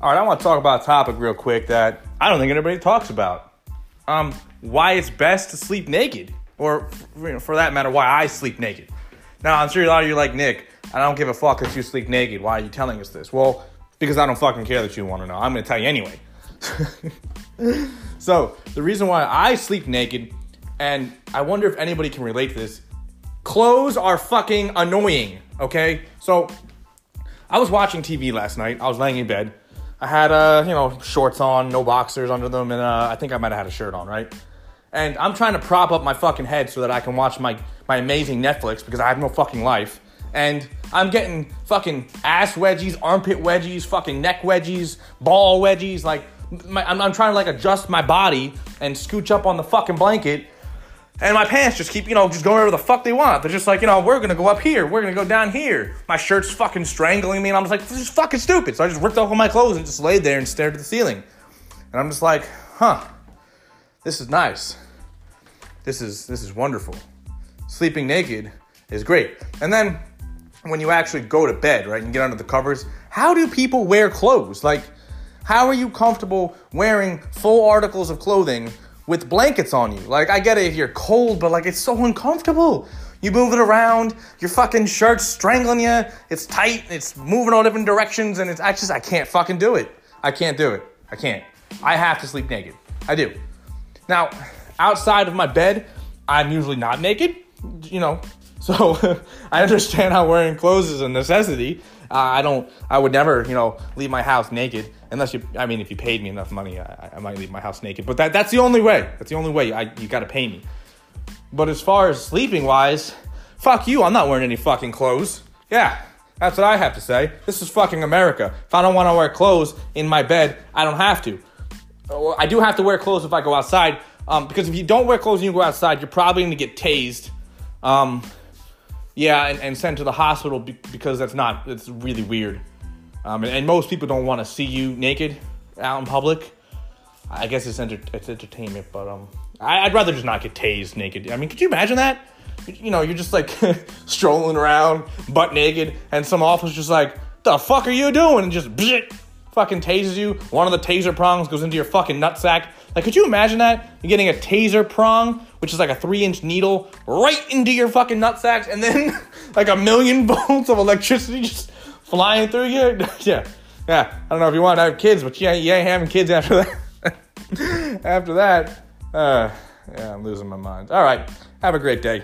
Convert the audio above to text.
All right, I want to talk about a topic real quick that I don't think anybody talks about. Um, why it's best to sleep naked, or for that matter, why I sleep naked. Now, I'm sure a lot of you are like Nick. I don't give a fuck if you sleep naked. Why are you telling us this? Well, because I don't fucking care that you want to know. I'm going to tell you anyway. so, the reason why I sleep naked, and I wonder if anybody can relate to this, clothes are fucking annoying, okay? So, I was watching TV last night. I was laying in bed. I had, uh, you know, shorts on, no boxers under them, and uh, I think I might have had a shirt on, right? And I'm trying to prop up my fucking head so that I can watch my, my amazing Netflix because I have no fucking life. And I'm getting fucking ass wedgies, armpit wedgies, fucking neck wedgies, ball wedgies. Like, my, I'm, I'm trying to like adjust my body and scooch up on the fucking blanket. And my pants just keep, you know, just going wherever the fuck they want. They're just like, you know, we're gonna go up here, we're gonna go down here. My shirt's fucking strangling me, and I'm just like, this is fucking stupid. So I just ripped off all my clothes and just laid there and stared at the ceiling. And I'm just like, huh, this is nice. This is this is wonderful. Sleeping naked is great. And then when you actually go to bed, right, and get under the covers, how do people wear clothes? Like, how are you comfortable wearing full articles of clothing with blankets on you? Like, I get it if you're cold, but like, it's so uncomfortable. You move it around, your fucking shirt's strangling you, it's tight, it's moving all different directions, and it's, I just, I can't fucking do it. I can't do it. I can't. I have to sleep naked. I do. Now, outside of my bed, I'm usually not naked, you know, so I understand how wearing clothes is a necessity. Uh, I don't. I would never, you know, leave my house naked unless you. I mean, if you paid me enough money, I, I might leave my house naked. But that that's the only way. That's the only way. I, you got to pay me. But as far as sleeping wise, fuck you. I'm not wearing any fucking clothes. Yeah, that's what I have to say. This is fucking America. If I don't want to wear clothes in my bed, I don't have to. I do have to wear clothes if I go outside. Um, because if you don't wear clothes and you go outside, you're probably going to get tased. Um, yeah, and, and sent to the hospital because that's not, it's really weird. Um, and, and, most people don't want to see you naked out in public. I guess it's, enter- it's entertainment, but um, I, would rather just not get tased naked. I mean, could you imagine that? You know, you're just like strolling around butt naked, and some officer's just like, the fuck are you doing? And just fucking tases you. One of the taser prongs goes into your fucking nutsack. Like, could you imagine that? You're getting a taser prong, which is like a three inch needle, right into your fucking nutsacks, and then like a million volts of electricity just flying through you. yeah, yeah. I don't know if you want to have kids, but yeah, you ain't having kids after that. after that, uh, yeah, I'm losing my mind. All right. Have a great day.